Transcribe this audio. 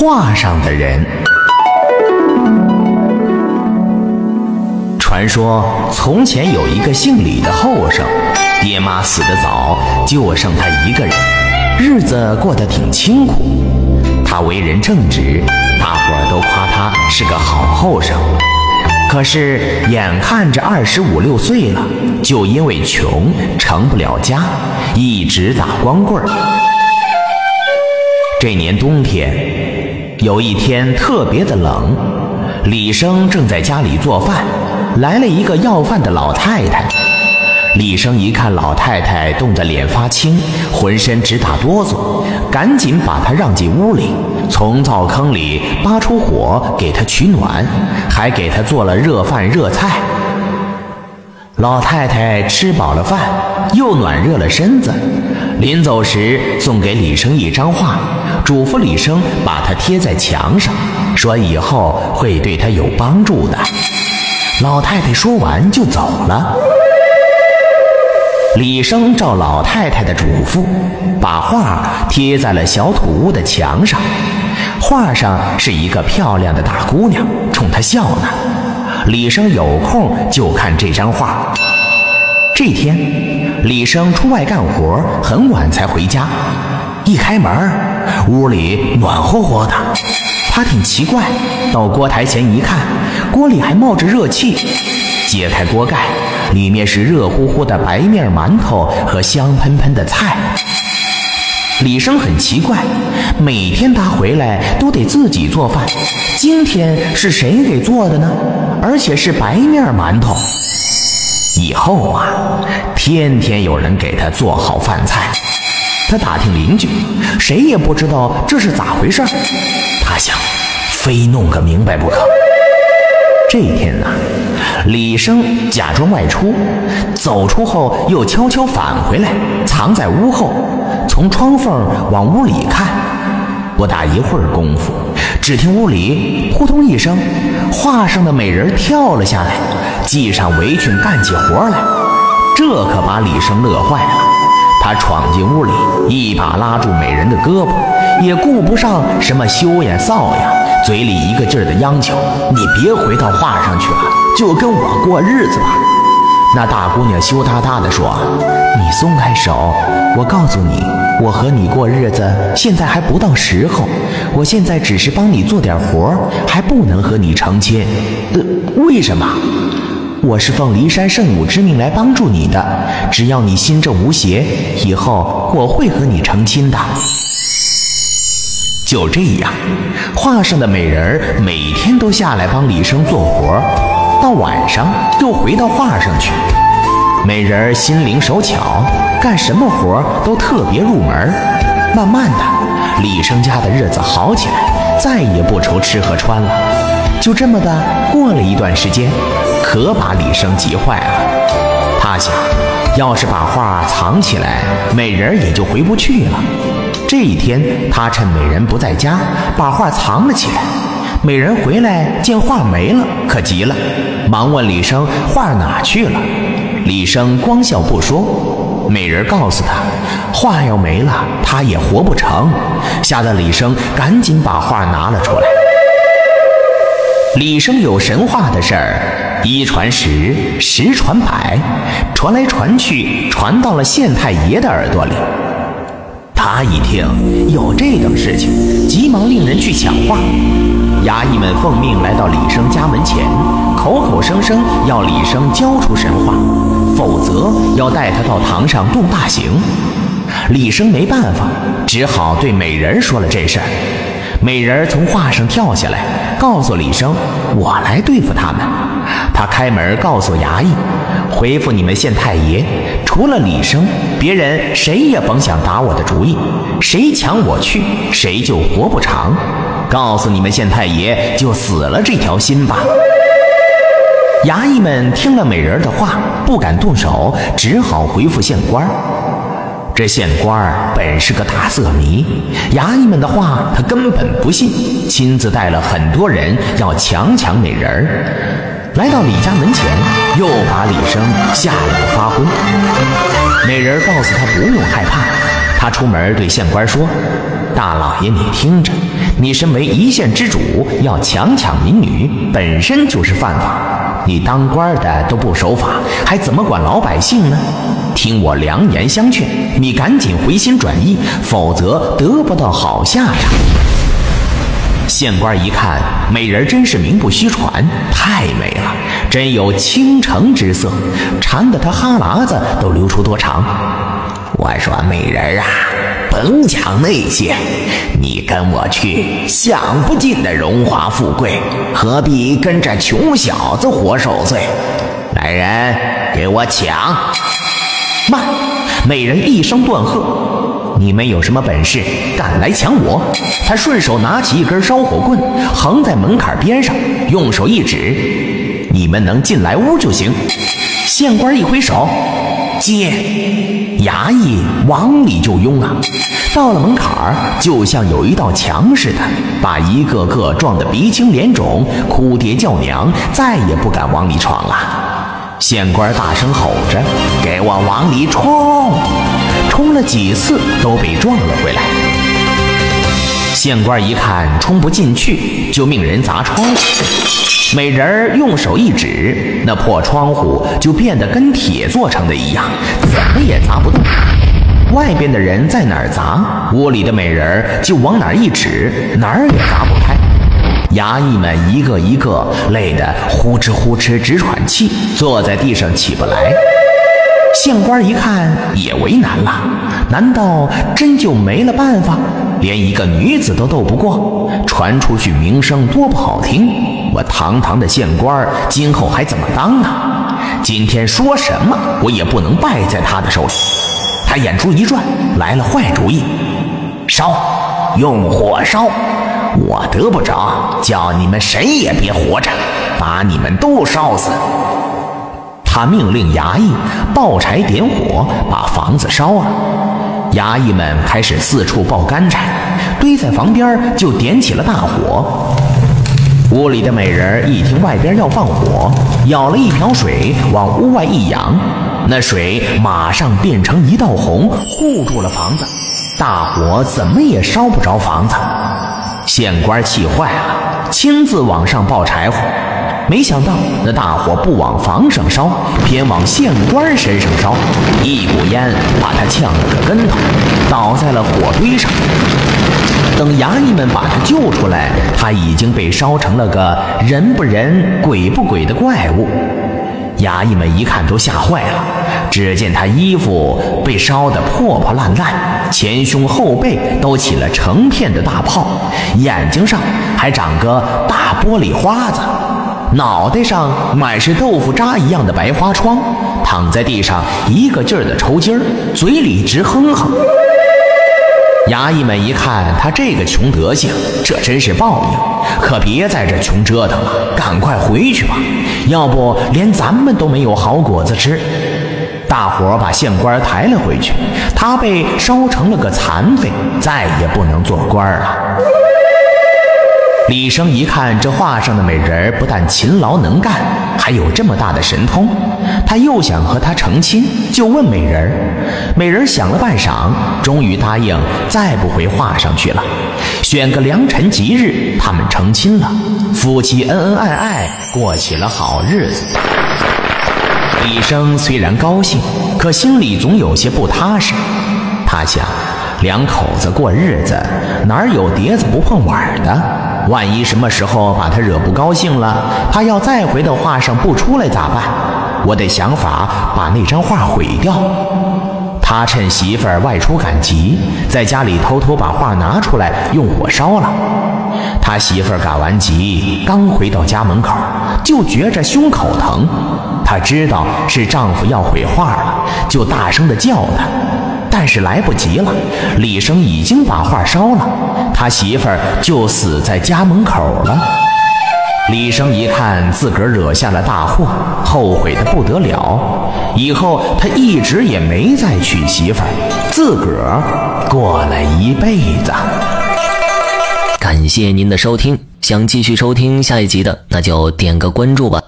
画上的人。传说从前有一个姓李的后生，爹妈死得早，就剩他一个人，日子过得挺清苦。他为人正直，大伙儿都夸他是个好后生。可是眼看着二十五六岁了，就因为穷成不了家，一直打光棍儿。这年冬天，有一天特别的冷，李生正在家里做饭，来了一个要饭的老太太。李生一看老太太冻得脸发青，浑身直打哆嗦，赶紧把她让进屋里，从灶坑里扒出火给她取暖，还给她做了热饭热菜。老太太吃饱了饭，又暖热了身子，临走时送给李生一张画。嘱咐李生把它贴在墙上，说以后会对他有帮助的。老太太说完就走了。李生照老太太的嘱咐，把画贴在了小土屋的墙上。画上是一个漂亮的大姑娘，冲他笑呢。李生有空就看这张画。这天，李生出外干活，很晚才回家。一开门，屋里暖和和的。他挺奇怪，到锅台前一看，锅里还冒着热气。揭开锅盖，里面是热乎乎的白面馒头和香喷喷的菜。李生很奇怪，每天他回来都得自己做饭，今天是谁给做的呢？而且是白面馒头。以后啊，天天有人给他做好饭菜。他打听邻居，谁也不知道这是咋回事他想，非弄个明白不可。这天呢，李生假装外出，走出后又悄悄返回来，藏在屋后，从窗缝往屋里看。不大一会儿功夫，只听屋里扑通一声，画上的美人跳了下来，系上围裙干起活来。这可把李生乐坏了。他闯进屋里，一把拉住美人的胳膊，也顾不上什么羞呀臊呀，嘴里一个劲儿的央求：“你别回到画上去了，就跟我过日子吧。”那大姑娘羞答答地说：“你松开手，我告诉你，我和你过日子现在还不到时候，我现在只是帮你做点活，还不能和你成亲。呃，为什么？”我是奉骊山圣母之命来帮助你的，只要你心正无邪，以后我会和你成亲的。就这样，画上的美人每天都下来帮李生做活，到晚上又回到画上去。美人心灵手巧，干什么活都特别入门。慢慢的，李生家的日子好起来，再也不愁吃和穿了。就这么的过了一段时间。可把李生急坏了。他想，要是把画藏起来，美人也就回不去了。这一天，他趁美人不在家，把画藏了起来。美人回来见画没了，可急了，忙问李生画哪去了。李生光笑不说。美人告诉他，画要没了，他也活不成。吓得李生赶紧把画拿了出来。李生有神话的事儿，一传十，十传百，传来传去，传到了县太爷的耳朵里。他一听有这等事情，急忙令人去抢画。衙役们奉命来到李生家门前，口口声声要李生交出神话，否则要带他到堂上动大刑。李生没办法，只好对美人说了这事儿。美人从画上跳下来，告诉李生：“我来对付他们。”他开门告诉衙役：“回复你们县太爷，除了李生，别人谁也甭想打我的主意。谁抢我去，谁就活不长。告诉你们县太爷，就死了这条心吧。”衙役们听了美人的话，不敢动手，只好回复县官。这县官本是个大色迷，衙役们的话他根本不信，亲自带了很多人要强抢美人儿。来到李家门前，又把李生吓了个发昏。美人告诉他不用害怕，他出门对县官说：“大老爷，你听着，你身为一县之主，要强抢民女，本身就是犯法。你当官的都不守法，还怎么管老百姓呢？听我良言相劝，你赶紧回心转意，否则得不到好下场。县官一看，美人真是名不虚传，太美了，真有倾城之色，馋得他哈喇子都流出多长。我说美人啊，甭讲那些，你跟我去享不尽的荣华富贵，何必跟这穷小子活受罪？来人，给我抢！慢！美人一声断喝：“你们有什么本事，敢来抢我？”他顺手拿起一根烧火棍，横在门槛边上，用手一指：“你们能进来屋就行。”县官一挥手。接，衙役往里就拥啊！到了门槛儿，就像有一道墙似的，把一个个撞得鼻青脸肿、哭爹叫娘，再也不敢往里闯了。县官大声吼着：“给我往里冲！”冲了几次都被撞了回来。县官一看冲不进去，就命人砸窗。美人儿用手一指，那破窗户就变得跟铁做成的一样，怎么也砸不动。外边的人在哪儿砸，屋里的美人儿就往哪儿一指，哪儿也砸不开。衙役们一个一个累得呼哧呼哧直喘气，坐在地上起不来。县官一看也为难了，难道真就没了办法？连一个女子都斗不过，传出去名声多不好听。我堂堂的县官，今后还怎么当呢？今天说什么，我也不能败在他的手里。他眼珠一转，来了坏主意：烧，用火烧！我得不着，叫你们谁也别活着，把你们都烧死。他命令衙役抱柴点火，把房子烧了。衙役们开始四处抱干柴，堆在房边就点起了大火。屋里的美人一听外边要放火，舀了一瓢水往屋外一扬，那水马上变成一道红，护住了房子。大火怎么也烧不着房子。县官气坏了，亲自往上抱柴火，没想到那大火不往房上烧，偏往县官身上烧，一股烟把他呛了个跟头，倒在了火堆上。等衙役们把他救出来，他已经被烧成了个人不人、鬼不鬼的怪物。衙役们一看都吓坏了，只见他衣服被烧得破破烂烂，前胸后背都起了成片的大泡，眼睛上还长个大玻璃花子，脑袋上满是豆腐渣一样的白花疮，躺在地上一个劲儿的抽筋儿，嘴里直哼哼。衙役们一看他这个穷德行，这真是报应，可别在这穷折腾了，赶快回去吧，要不连咱们都没有好果子吃。大伙把县官抬了回去，他被烧成了个残废，再也不能做官了。李生一看这画上的美人不但勤劳能干，还有这么大的神通，他又想和她成亲，就问美人美人想了半晌，终于答应再不回画上去了，选个良辰吉日，他们成亲了，夫妻恩恩爱爱，过起了好日子。李生虽然高兴，可心里总有些不踏实。他想，两口子过日子，哪有碟子不碰碗的？万一什么时候把他惹不高兴了，他要再回到画上不出来咋办？我得想法把那张画毁掉。他趁媳妇儿外出赶集，在家里偷偷把画拿出来用火烧了。他媳妇儿赶完集，刚回到家门口，就觉着胸口疼。他知道是丈夫要毁画了，就大声的叫他。但是来不及了，李生已经把画烧了，他媳妇儿就死在家门口了。李生一看自个儿惹下了大祸，后悔的不得了，以后他一直也没再娶媳妇儿，自个儿过了一辈子。感谢您的收听，想继续收听下一集的，那就点个关注吧。